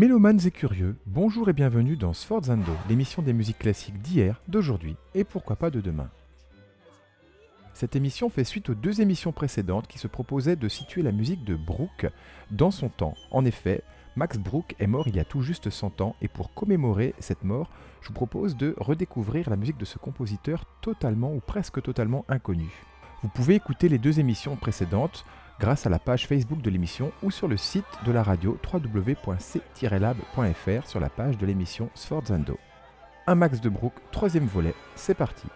Mélomanes et curieux, bonjour et bienvenue dans Sforzando, l'émission des musiques classiques d'hier, d'aujourd'hui et pourquoi pas de demain. Cette émission fait suite aux deux émissions précédentes qui se proposaient de situer la musique de Bruch dans son temps. En effet, Max Bruch est mort il y a tout juste 100 ans et pour commémorer cette mort, je vous propose de redécouvrir la musique de ce compositeur totalement ou presque totalement inconnu. Vous pouvez écouter les deux émissions précédentes grâce à la page Facebook de l'émission ou sur le site de la radio www.c-lab.fr sur la page de l'émission Sforzando. Un max de Brook, troisième volet, c'est parti.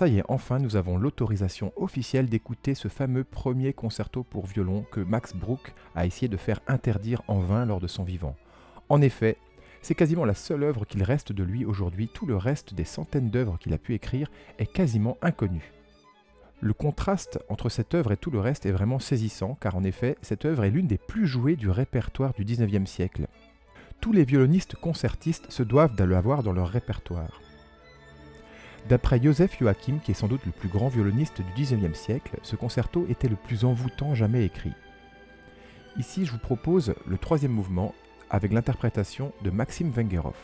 Ça y est, enfin nous avons l'autorisation officielle d'écouter ce fameux premier concerto pour violon que Max Bruch a essayé de faire interdire en vain lors de son vivant. En effet, c'est quasiment la seule œuvre qu'il reste de lui aujourd'hui, tout le reste des centaines d'œuvres qu'il a pu écrire est quasiment inconnu. Le contraste entre cette œuvre et tout le reste est vraiment saisissant, car en effet, cette œuvre est l'une des plus jouées du répertoire du 19e siècle. Tous les violonistes concertistes se doivent de l'avoir dans leur répertoire. D'après Joseph Joachim, qui est sans doute le plus grand violoniste du XIXe siècle, ce concerto était le plus envoûtant jamais écrit. Ici, je vous propose le troisième mouvement avec l'interprétation de Maxime Vengerov.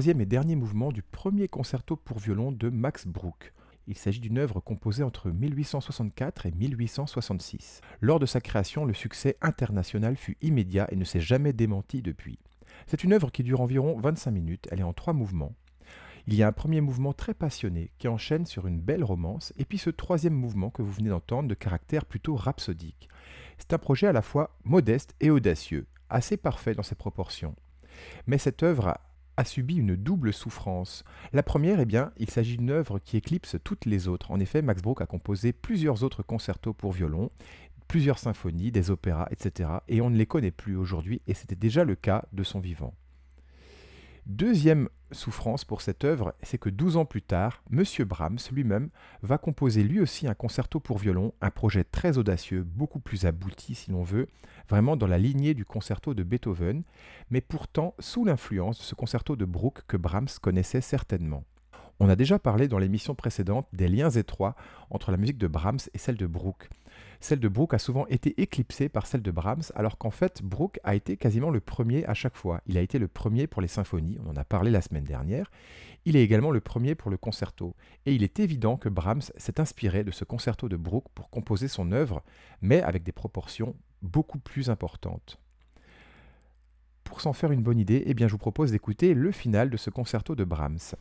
Troisième et dernier mouvement du premier concerto pour violon de Max Bruch. Il s'agit d'une œuvre composée entre 1864 et 1866. Lors de sa création, le succès international fut immédiat et ne s'est jamais démenti depuis. C'est une œuvre qui dure environ 25 minutes, elle est en trois mouvements. Il y a un premier mouvement très passionné qui enchaîne sur une belle romance, et puis ce troisième mouvement que vous venez d'entendre de caractère plutôt rhapsodique. C'est un projet à la fois modeste et audacieux, assez parfait dans ses proportions. Mais cette œuvre a subi une double souffrance. La première, eh bien, il s'agit d'une œuvre qui éclipse toutes les autres. En effet, Max Bruch a composé plusieurs autres concertos pour violon, plusieurs symphonies, des opéras, etc. Et on ne les connaît plus aujourd'hui, et c'était déjà le cas de son vivant. Deuxième souffrance pour cette œuvre, c'est que 12 ans plus tard, M. Brahms lui-même va composer lui aussi un concerto pour violon, un projet très audacieux, beaucoup plus abouti si l'on veut, vraiment dans la lignée du concerto de Beethoven, mais pourtant sous l'influence de ce concerto de Bruch que Brahms connaissait certainement. On a déjà parlé dans l'émission précédente des liens étroits entre la musique de Brahms et celle de Bruch. Celle de Bruch a souvent été éclipsée par celle de Brahms, alors qu'en fait, Bruch a été quasiment le premier à chaque fois. Il a été le premier pour les symphonies, on en a parlé la semaine dernière. Il est également le premier pour le concerto. Et il est évident que Brahms s'est inspiré de ce concerto de Bruch pour composer son œuvre, mais avec des proportions beaucoup plus importantes. Pour s'en faire une bonne idée, eh bien, je vous propose d'écouter le final de ce concerto de Brahms.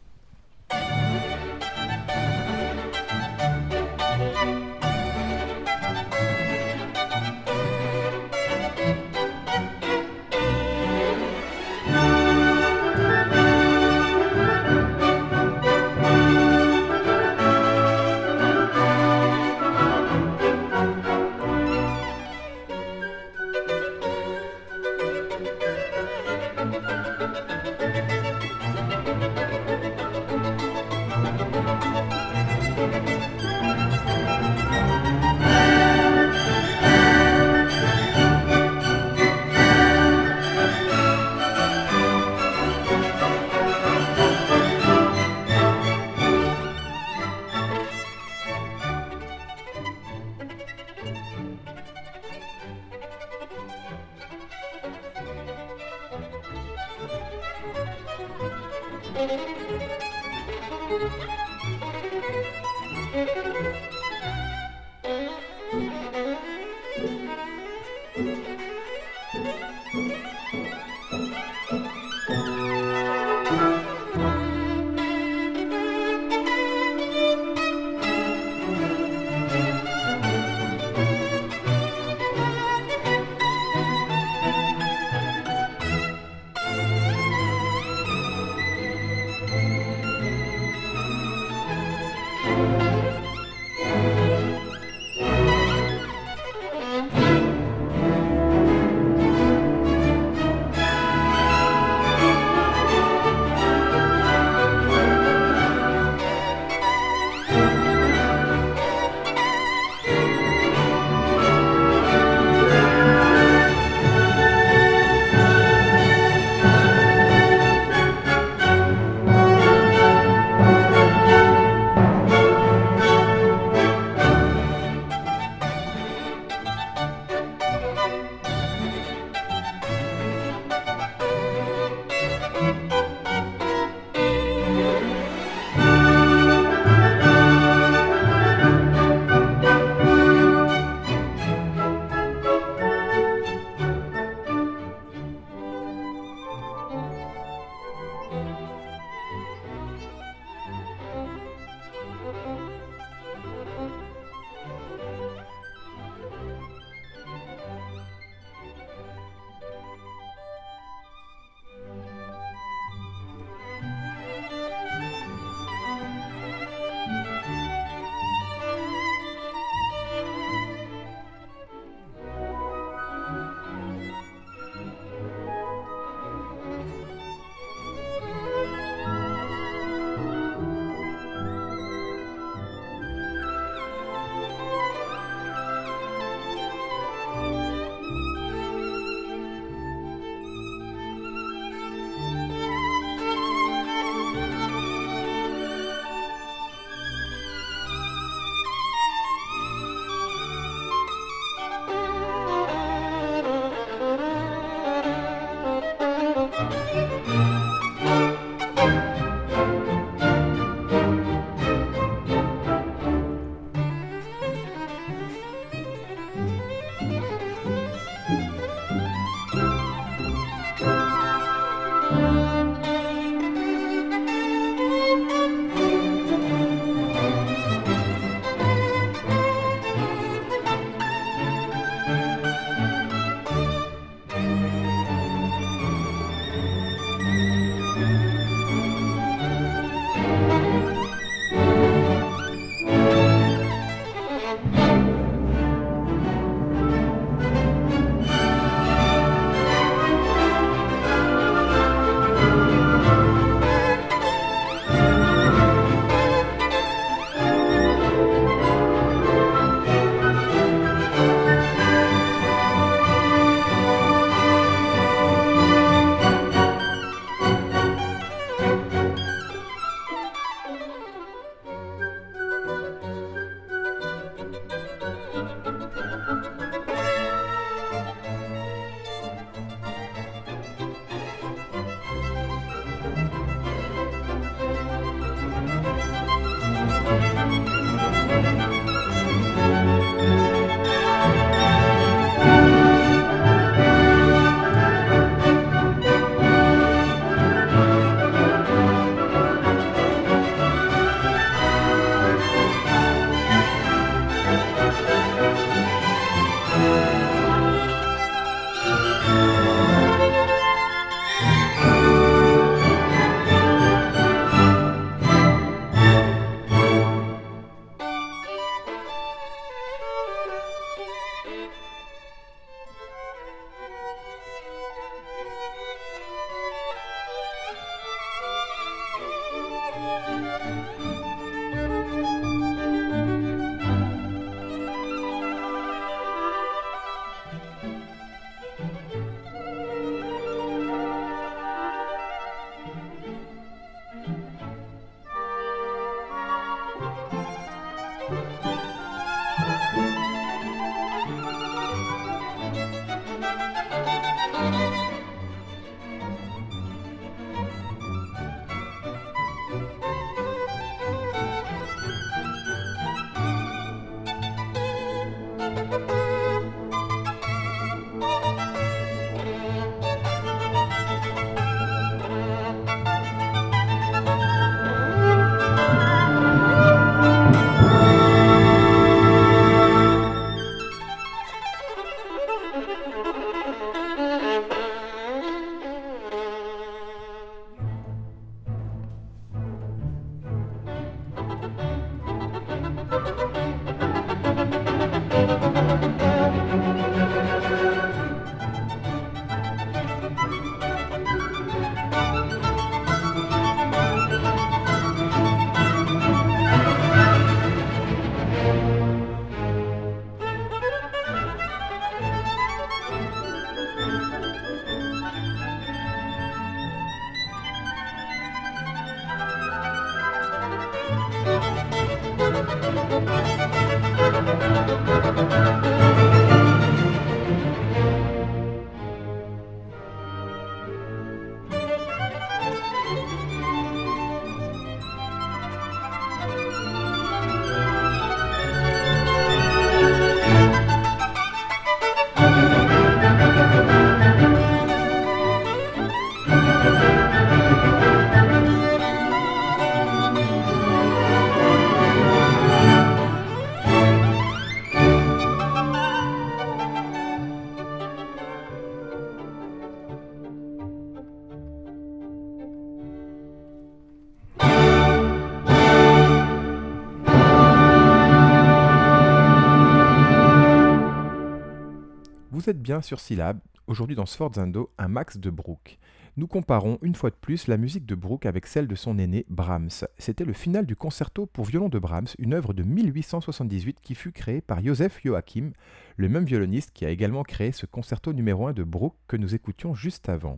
Sur Syllab, aujourd'hui dans Sforzando, un max de Bruch. Nous comparons une fois de plus la musique de Bruch avec celle de son aîné Brahms. C'était le final du concerto pour violon de Brahms, une œuvre de 1878 qui fut créée par Joseph Joachim, le même violoniste qui a également créé ce concerto numéro 1 de Bruch que nous écoutions juste avant.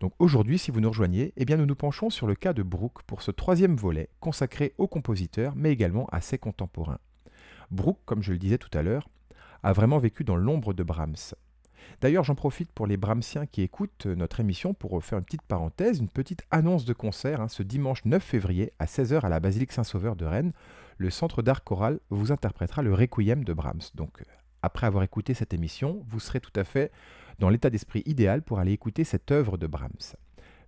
Donc aujourd'hui, si vous nous rejoignez, eh bien nous nous penchons sur le cas de Bruch pour ce troisième volet consacré au compositeur, mais également à ses contemporains. Bruch, comme je le disais tout à l'heure, a vraiment vécu dans l'ombre de Brahms. D'ailleurs, j'en profite pour les Brahmsiens qui écoutent notre émission pour faire une petite parenthèse, une petite annonce de concert. Hein. ce dimanche 9 février à 16h à la basilique Saint-Sauveur de Rennes, le Centre d'art choral vous interprétera le Requiem de Brahms. Donc, après avoir écouté cette émission, vous serez tout à fait dans l'état d'esprit idéal pour aller écouter cette œuvre de Brahms.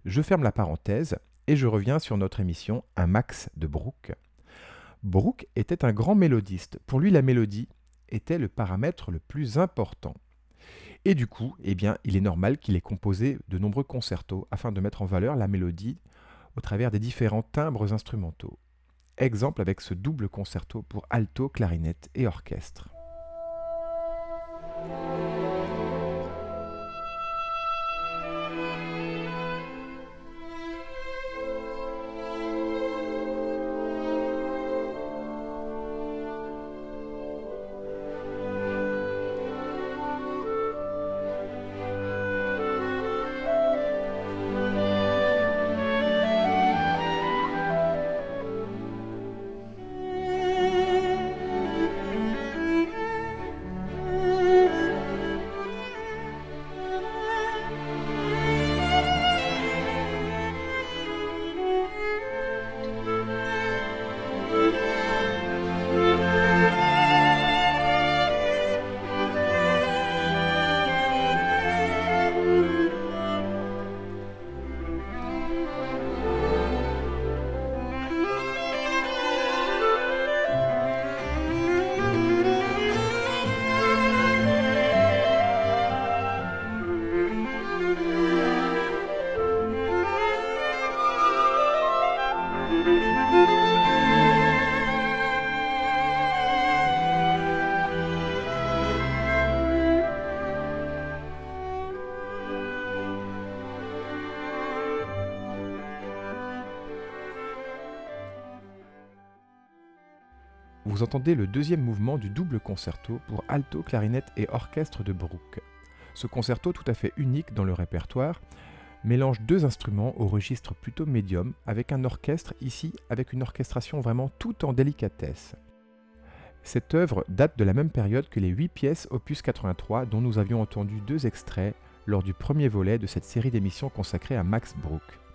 Je ferme la parenthèse et je reviens sur notre émission Un Max de Bruch. Bruch était un grand mélodiste. Pour lui, la mélodie, était le paramètre le plus important. Et du coup, eh bien, il est normal qu'il ait composé de nombreux concertos afin de mettre en valeur la mélodie au travers des différents timbres instrumentaux. Exemple avec ce double concerto pour alto, clarinette et orchestre. Vous entendez le deuxième mouvement du double concerto pour alto, clarinette et orchestre de Bruch. Ce concerto tout à fait unique dans le répertoire mélange deux instruments au registre plutôt médium avec un orchestre ici avec une orchestration vraiment tout en délicatesse. Cette œuvre date de la même période que les 8 pièces opus 83 dont nous avions entendu deux extraits lors du premier volet de cette série d'émissions consacrée à Max Bruch.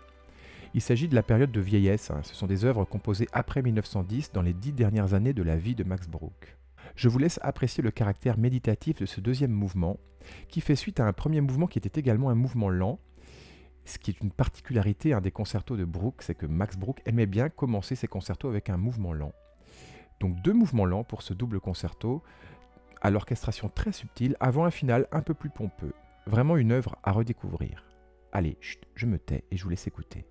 Il s'agit de la période de vieillesse, hein. ce sont des œuvres composées après 1910 dans les dix dernières années de la vie de Max Bruch. Je vous laisse apprécier le caractère méditatif de ce deuxième mouvement, qui fait suite à un premier mouvement qui était également un mouvement lent, ce qui est une particularité des concertos de Bruch, c'est que Max Bruch aimait bien commencer ses concertos avec un mouvement lent. Donc deux mouvements lents pour ce double concerto, à l'orchestration très subtile, avant un final un peu plus pompeux. Vraiment une œuvre à redécouvrir. Allez, je me tais et je vous laisse écouter.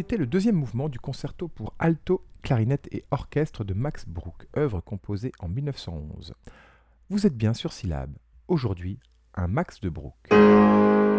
C'était le deuxième mouvement du concerto pour alto, clarinette et orchestre de Max Bruch, œuvre composée en 1911. Vous êtes bien sur syllabe. Aujourd'hui, un Max de Bruch.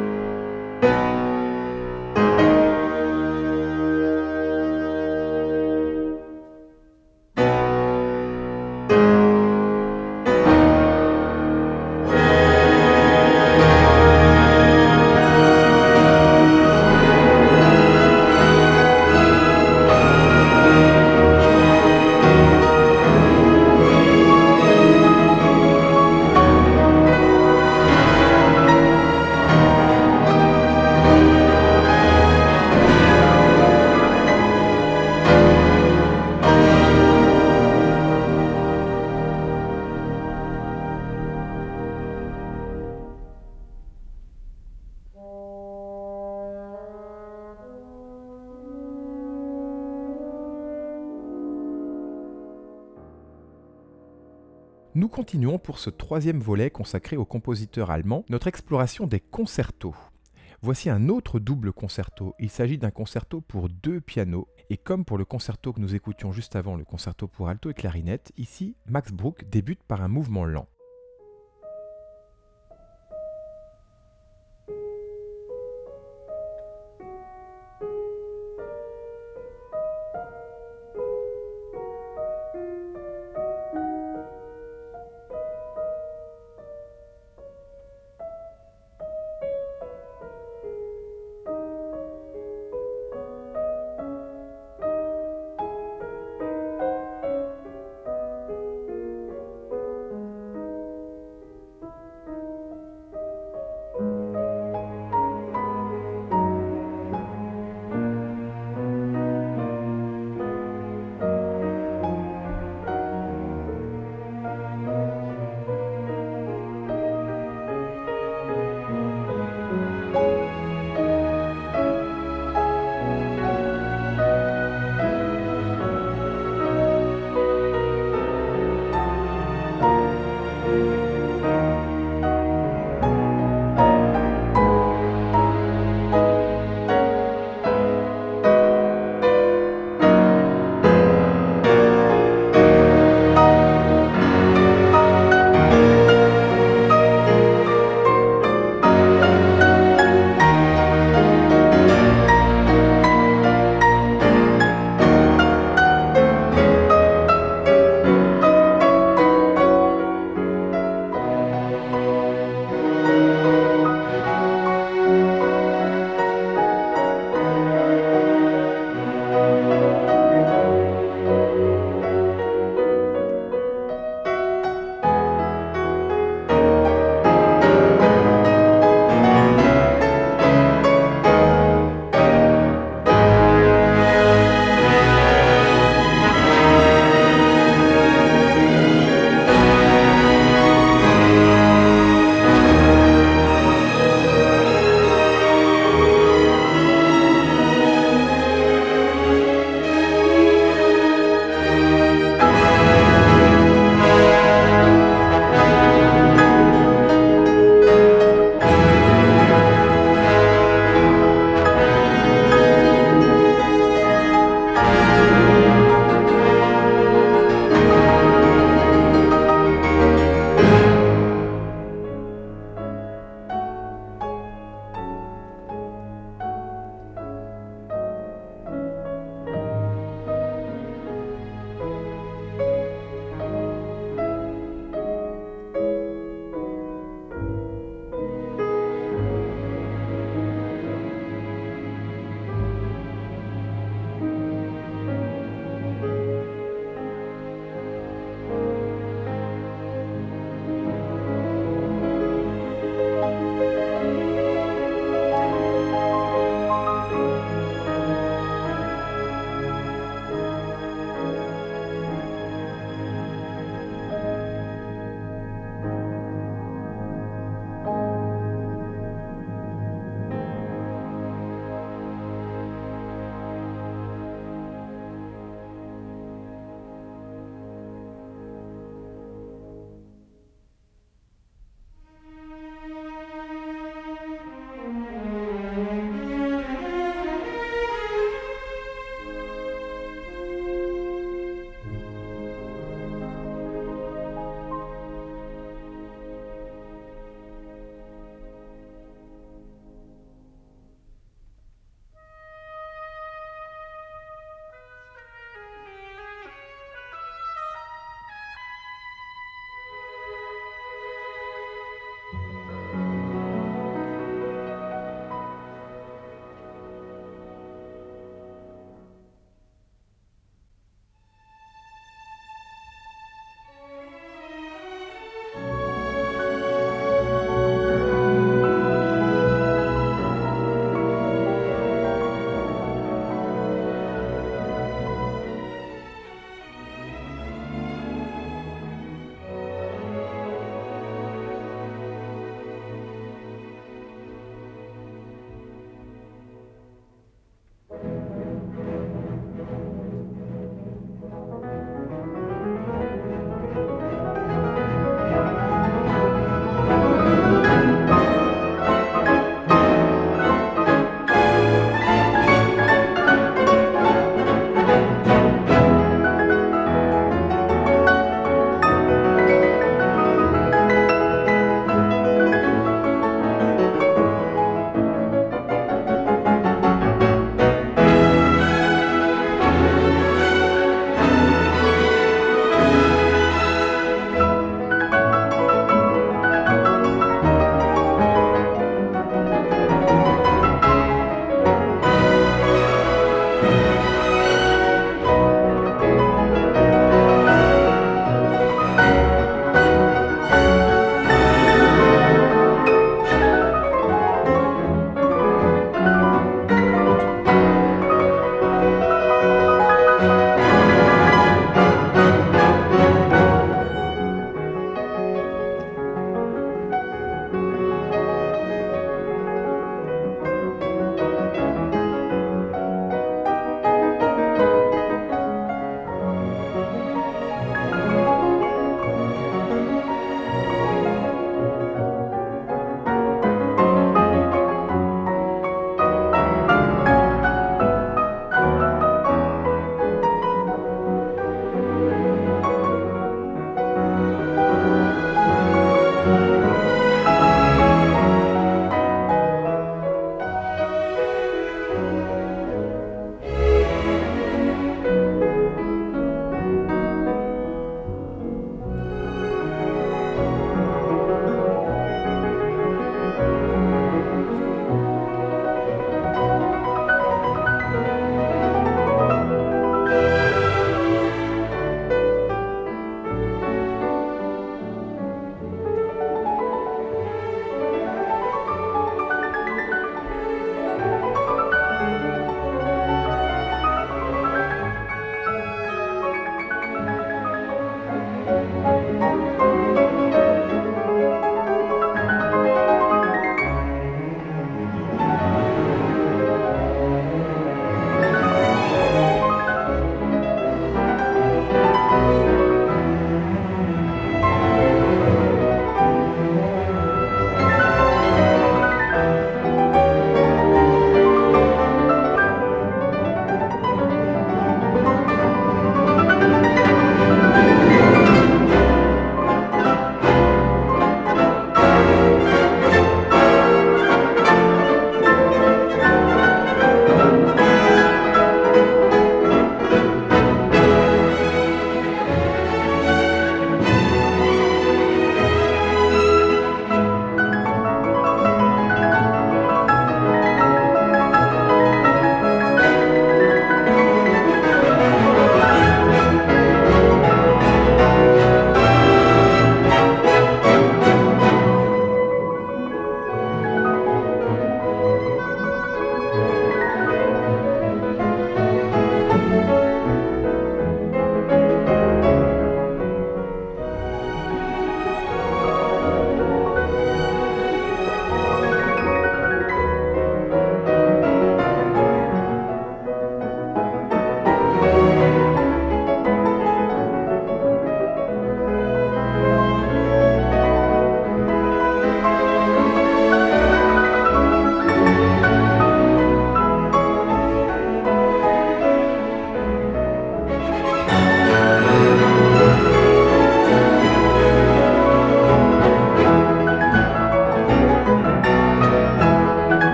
Continuons pour ce troisième volet consacré au compositeur allemand, notre exploration des concertos. Voici un autre double concerto. Il s'agit d'un concerto pour deux pianos. Et comme pour le concerto que nous écoutions juste avant, le concerto pour alto et clarinette, ici, Max Bruch débute par un mouvement lent.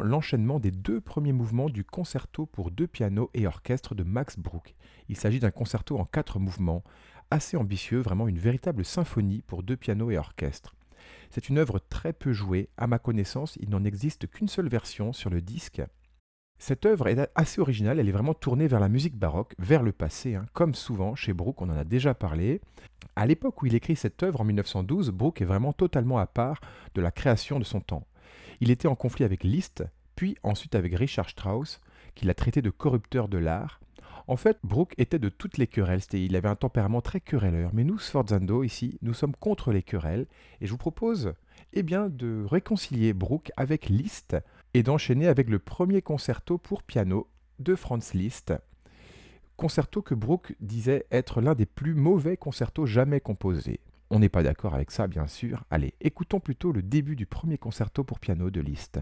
L'enchaînement des deux premiers mouvements du concerto pour deux pianos et orchestre de Max Bruch. Il s'agit d'un concerto en quatre mouvements, assez ambitieux, vraiment une véritable symphonie pour deux pianos et orchestre. C'est une œuvre très peu jouée, à ma connaissance, il n'en existe qu'une seule version sur le disque. Cette œuvre est assez originale, elle est vraiment tournée vers la musique baroque, vers le passé, hein. comme souvent chez Bruch, on en a déjà parlé. À l'époque où il écrit cette œuvre en 1912, Bruch est vraiment totalement à part de la création de son temps. Il était en conflit avec Liszt, puis ensuite avec Richard Strauss, qui l'a traité de corrupteur de l'art. En fait, Bruch était de toutes les querelles, il avait un tempérament très querelleur. Mais nous, Sforzando, ici, nous sommes contre les querelles, et je vous propose eh bien, de réconcilier Bruch avec Liszt et d'enchaîner avec le premier concerto pour piano de Franz Liszt. Concerto que Bruch disait être l'un des plus mauvais concertos jamais composés. On n'est pas d'accord avec ça, bien sûr. Allez, écoutons plutôt le début du premier concerto pour piano de Liszt.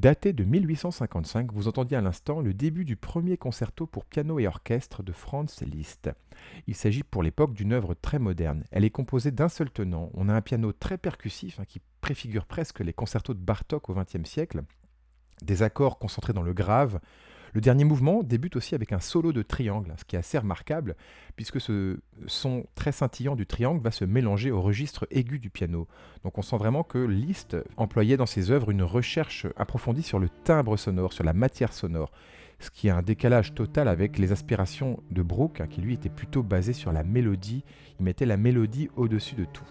Daté de 1855, vous entendiez à l'instant le début du premier concerto pour piano et orchestre de Franz Liszt. Il s'agit pour l'époque d'une œuvre très moderne. Elle est composée d'un seul tenant. On a un piano très percussif hein, qui préfigure presque les concertos de Bartok au XXe siècle. Des accords concentrés dans le grave, le dernier mouvement débute aussi avec un solo de triangle, ce qui est assez remarquable, puisque ce son très scintillant du triangle va se mélanger au registre aigu du piano. Donc on sent vraiment que Liszt employait dans ses œuvres une recherche approfondie sur le timbre sonore, sur la matière sonore, ce qui a un décalage total avec les aspirations de Brooke, hein, qui lui était plutôt basé sur la mélodie, il mettait la mélodie au-dessus de tout.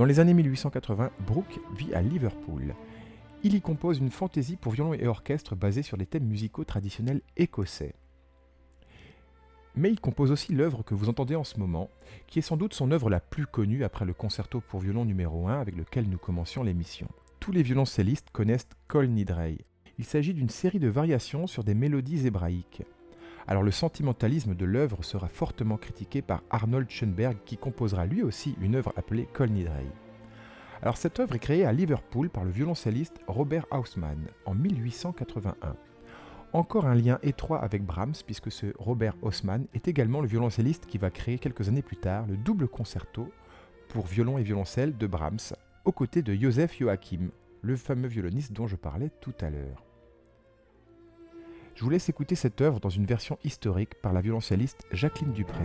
Dans les années 1880, Brooke vit à Liverpool. Il y compose une fantaisie pour violon et orchestre basée sur les thèmes musicaux traditionnels écossais. Mais il compose aussi l'œuvre que vous entendez en ce moment, qui est sans doute son œuvre la plus connue après le concerto pour violon numéro 1 avec lequel nous commencions l'émission. Tous les violoncellistes connaissent Kol Nidrei. Il s'agit d'une série de variations sur des mélodies hébraïques. Alors le sentimentalisme de l'œuvre sera fortement critiqué par Arnold Schoenberg qui composera lui aussi une œuvre appelée Kol Nidrei. Alors cette œuvre est créée à Liverpool par le violoncelliste Robert Haussmann en 1881. Encore un lien étroit avec Brahms puisque ce Robert Haussmann est également le violoncelliste qui va créer quelques années plus tard le double concerto pour violon et violoncelle de Brahms aux côtés de Joseph Joachim, le fameux violoniste dont je parlais tout à l'heure. Je vous laisse écouter cette œuvre dans une version historique par la violoncelliste Jacqueline Dupré.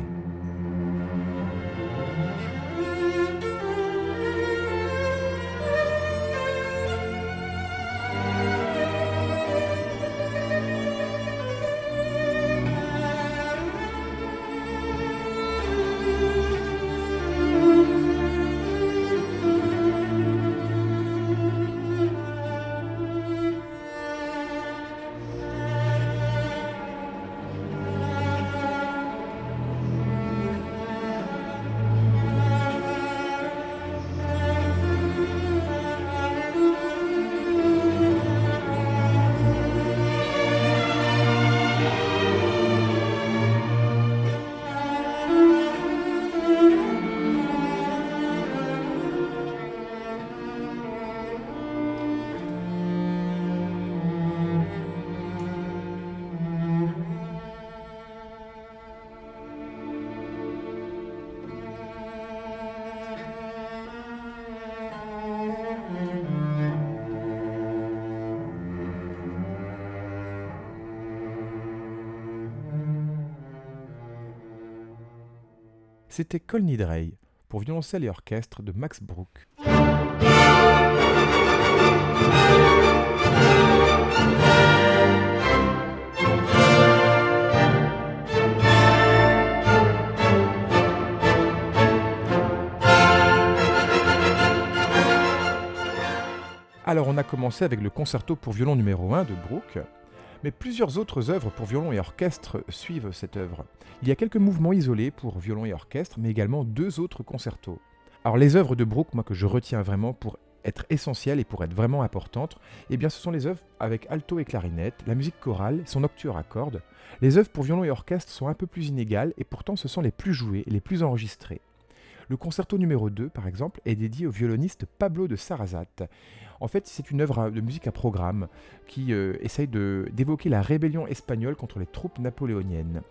C'était Kol Nidrei pour violoncelle et orchestre de Max Bruch. Alors on a commencé avec le concerto pour violon numéro 1 de Bruch, mais plusieurs autres œuvres pour violon et orchestre suivent cette œuvre. Il y a quelques mouvements isolés pour violon et orchestre, mais également deux autres concertos. Alors les œuvres de Bruch, moi que je retiens vraiment pour être essentielles et pour être vraiment importantes, eh bien ce sont les œuvres avec alto et clarinette, la musique chorale, son nocturne à cordes. Les œuvres pour violon et orchestre sont un peu plus inégales et pourtant ce sont les plus jouées les plus enregistrées. Le concerto numéro 2, par exemple, est dédié au violoniste Pablo de Sarrazate. En fait, c'est une œuvre de musique à programme qui euh, essaye d'évoquer la rébellion espagnole contre les troupes napoléoniennes.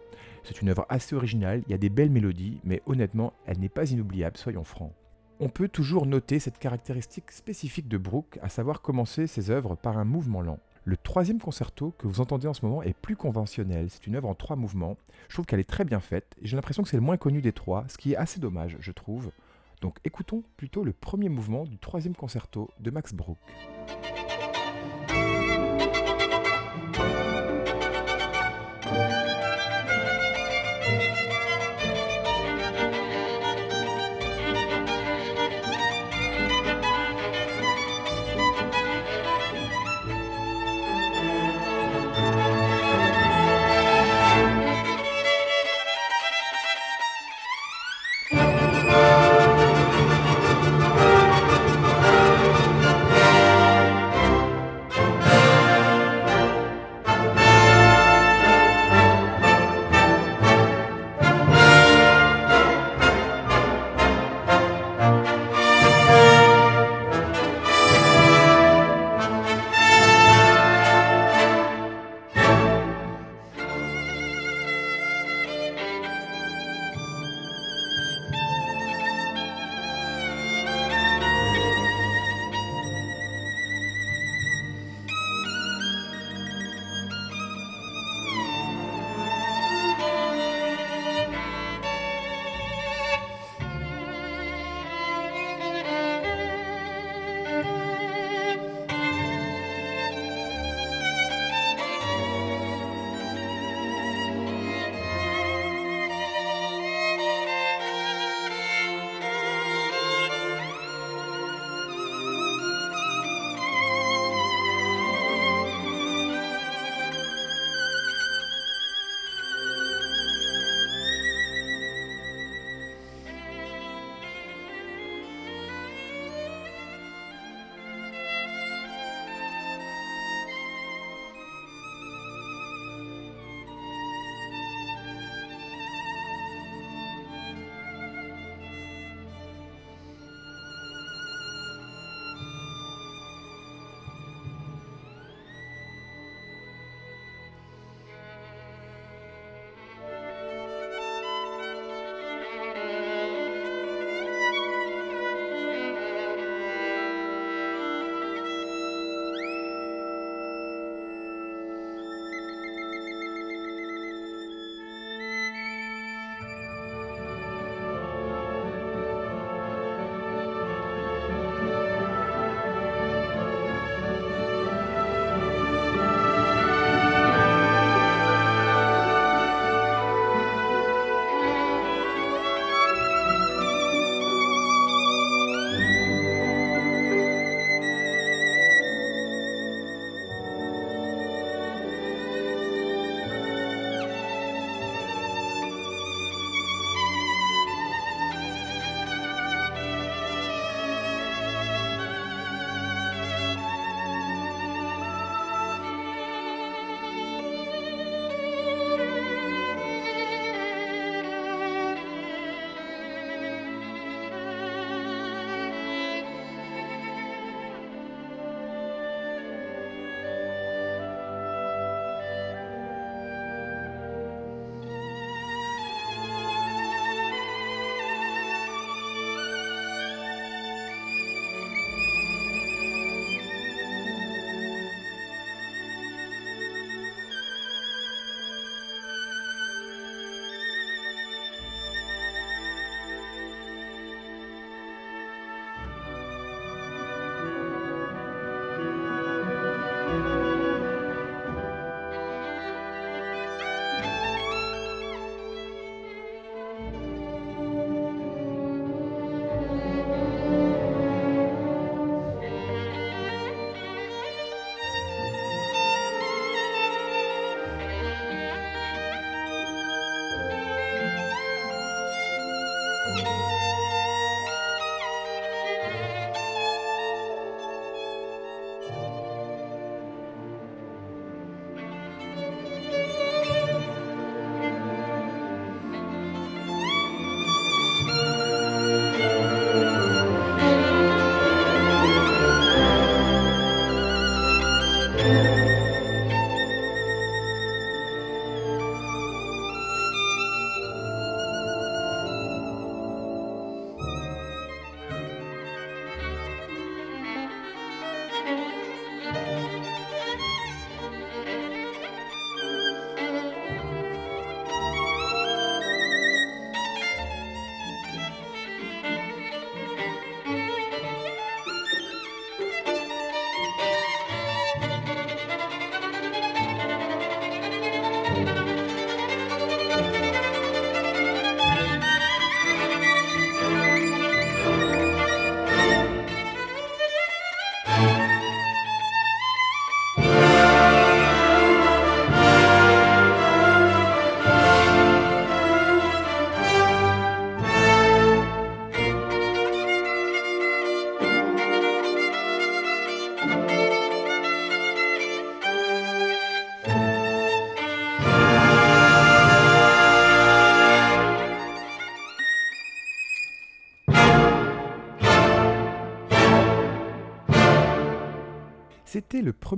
C'est une œuvre assez originale, il y a des belles mélodies, mais honnêtement, elle n'est pas inoubliable, soyons francs. On peut toujours noter cette caractéristique spécifique de Brooke, à savoir commencer ses œuvres par un mouvement lent. Le troisième concerto que vous entendez en ce moment est plus conventionnel. C'est une œuvre en trois mouvements. Je trouve qu'elle est très bien faite et j'ai l'impression que c'est le moins connu des trois, ce qui est assez dommage, je trouve. Donc écoutons plutôt le premier mouvement du troisième concerto de Max Bruch.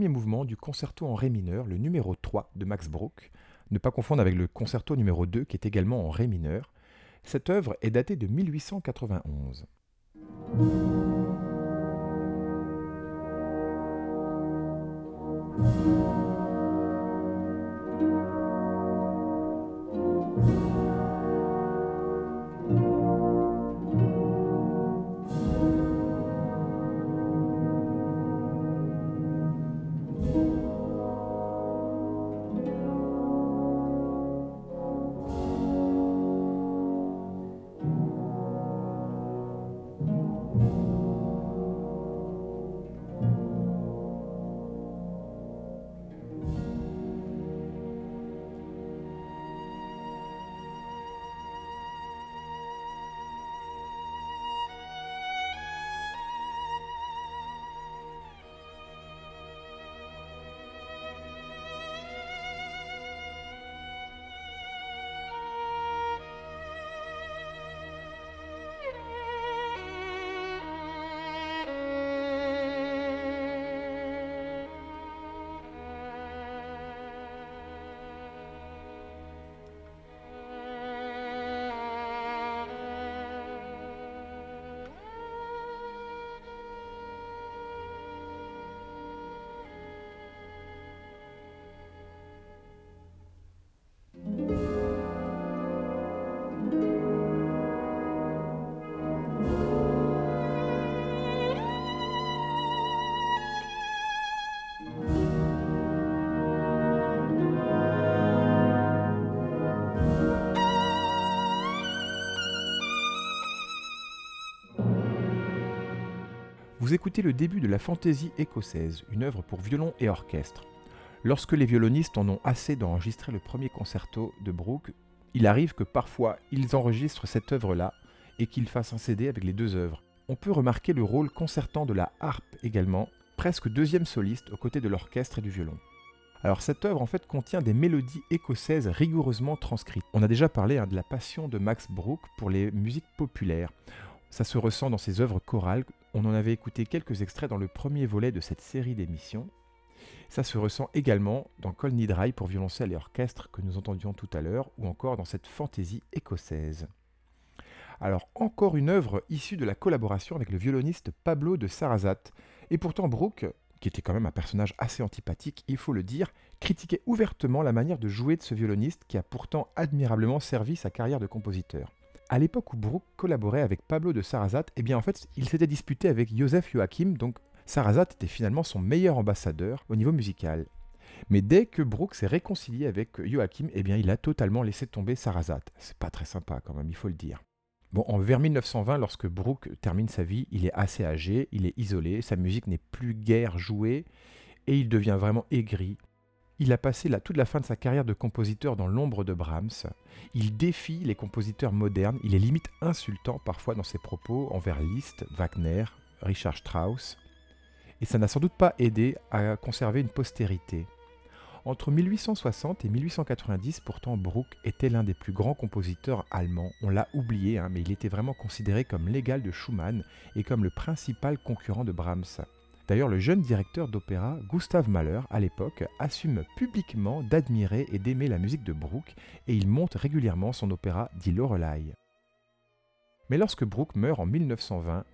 Mouvement du concerto en ré mineur, le numéro 3 de Max Bruch, ne pas confondre avec le concerto numéro 2 qui est également en ré mineur. Cette œuvre est datée de 1891. Vous écoutez le début de la fantaisie écossaise, une œuvre pour violon et orchestre. Lorsque les violonistes en ont assez d'enregistrer le premier concerto de Bruch, il arrive que parfois ils enregistrent cette œuvre-là et qu'ils fassent un CD avec les deux œuvres. On peut remarquer le rôle concertant de la harpe également, presque deuxième soliste aux côtés de l'orchestre et du violon. Alors cette œuvre en fait contient des mélodies écossaises rigoureusement transcrites. On a déjà parlé hein, de la passion de Max Bruch pour les musiques populaires. Ça se ressent dans ses œuvres chorales on en avait écouté quelques extraits dans le premier volet de cette série d'émissions. Ça se ressent également dans Col Nidrai pour violoncelle et orchestre que nous entendions tout à l'heure, ou encore dans cette fantaisie écossaise. Alors encore une œuvre issue de la collaboration avec le violoniste Pablo de Sarrazat, et pourtant Brooke, qui était quand même un personnage assez antipathique, il faut le dire, critiquait ouvertement la manière de jouer de ce violoniste qui a pourtant admirablement servi sa carrière de compositeur à l'époque où Bruch collaborait avec Pablo de Sarrazat, eh bien en fait, il s'était disputé avec Joseph Joachim, donc Sarrazat était finalement son meilleur ambassadeur au niveau musical. Mais dès que Bruch s'est réconcilié avec Joachim, eh bien il a totalement laissé tomber Sarrazat. C'est pas très sympa quand même, il faut le dire. Bon, en vers 1920, lorsque Bruch termine sa vie, il est assez âgé, il est isolé, sa musique n'est plus guère jouée, et il devient vraiment aigri. Il a passé toute la fin de sa carrière de compositeur dans l'ombre de Brahms. Il défie les compositeurs modernes, il est limite insultant parfois dans ses propos envers Liszt, Wagner, Richard Strauss. Et ça n'a sans doute pas aidé à conserver une postérité. Entre 1860 et 1890, pourtant, Bruch était l'un des plus grands compositeurs allemands. On l'a oublié, hein, mais il était vraiment considéré comme l'égal de Schumann et comme le principal concurrent de Brahms. D'ailleurs, le jeune directeur d'opéra, Gustav Mahler, à l'époque, assume publiquement d'admirer et d'aimer la musique de Bruch et il monte régulièrement son opéra dit Lorelei. Mais lorsque Bruch meurt en 1920,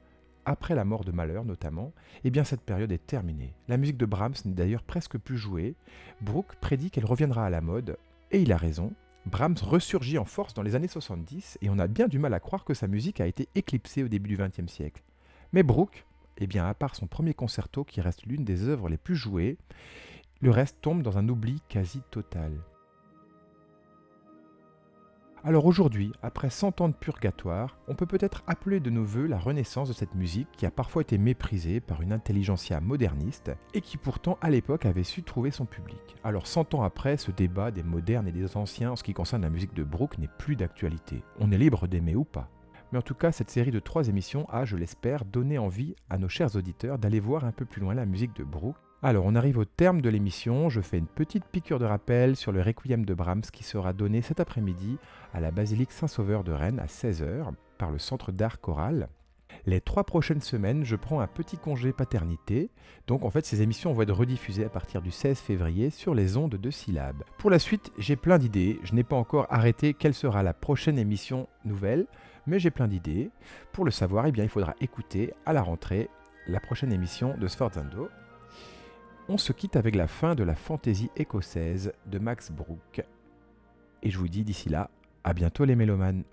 après la mort de Mahler notamment, eh bien cette période est terminée. La musique de Brahms n'est d'ailleurs presque plus jouée. Bruch prédit qu'elle reviendra à la mode, et il a raison. Brahms ressurgit en force dans les années 70 et on a bien du mal à croire que sa musique a été éclipsée au début du XXe siècle. Mais Bruch, eh bien, à part son premier concerto qui reste l'une des œuvres les plus jouées, le reste tombe dans un oubli quasi total. Alors aujourd'hui, après 100 ans de purgatoire, on peut peut-être appeler de nos voeux la renaissance de cette musique qui a parfois été méprisée par une intelligentsia moderniste et qui pourtant à l'époque avait su trouver son public. Alors 100 ans après, ce débat des modernes et des anciens en ce qui concerne la musique de Brooke n'est plus d'actualité. On est libre d'aimer ou pas. Mais en tout cas, cette série de trois émissions a, je l'espère, donné envie à nos chers auditeurs d'aller voir un peu plus loin la musique de Bruch. Alors, on arrive au terme de l'émission. Je fais une petite piqûre de rappel sur le Requiem de Brahms qui sera donné cet après-midi à la basilique Saint-Sauveur de Rennes à 16h par le Centre d'art choral. Les trois prochaines semaines, je prends un petit congé paternité. Donc en fait, ces émissions vont être rediffusées à partir du 16 février sur les ondes de syllabes. Pour la suite, j'ai plein d'idées. Je n'ai pas encore arrêté quelle sera la prochaine émission nouvelle, mais j'ai plein d'idées. Pour le savoir, eh bien, il faudra écouter à la rentrée la prochaine émission de Sforzando. On se quitte avec la fin de la fantaisie écossaise de Max Brook. Et je vous dis d'ici là, à bientôt les mélomanes.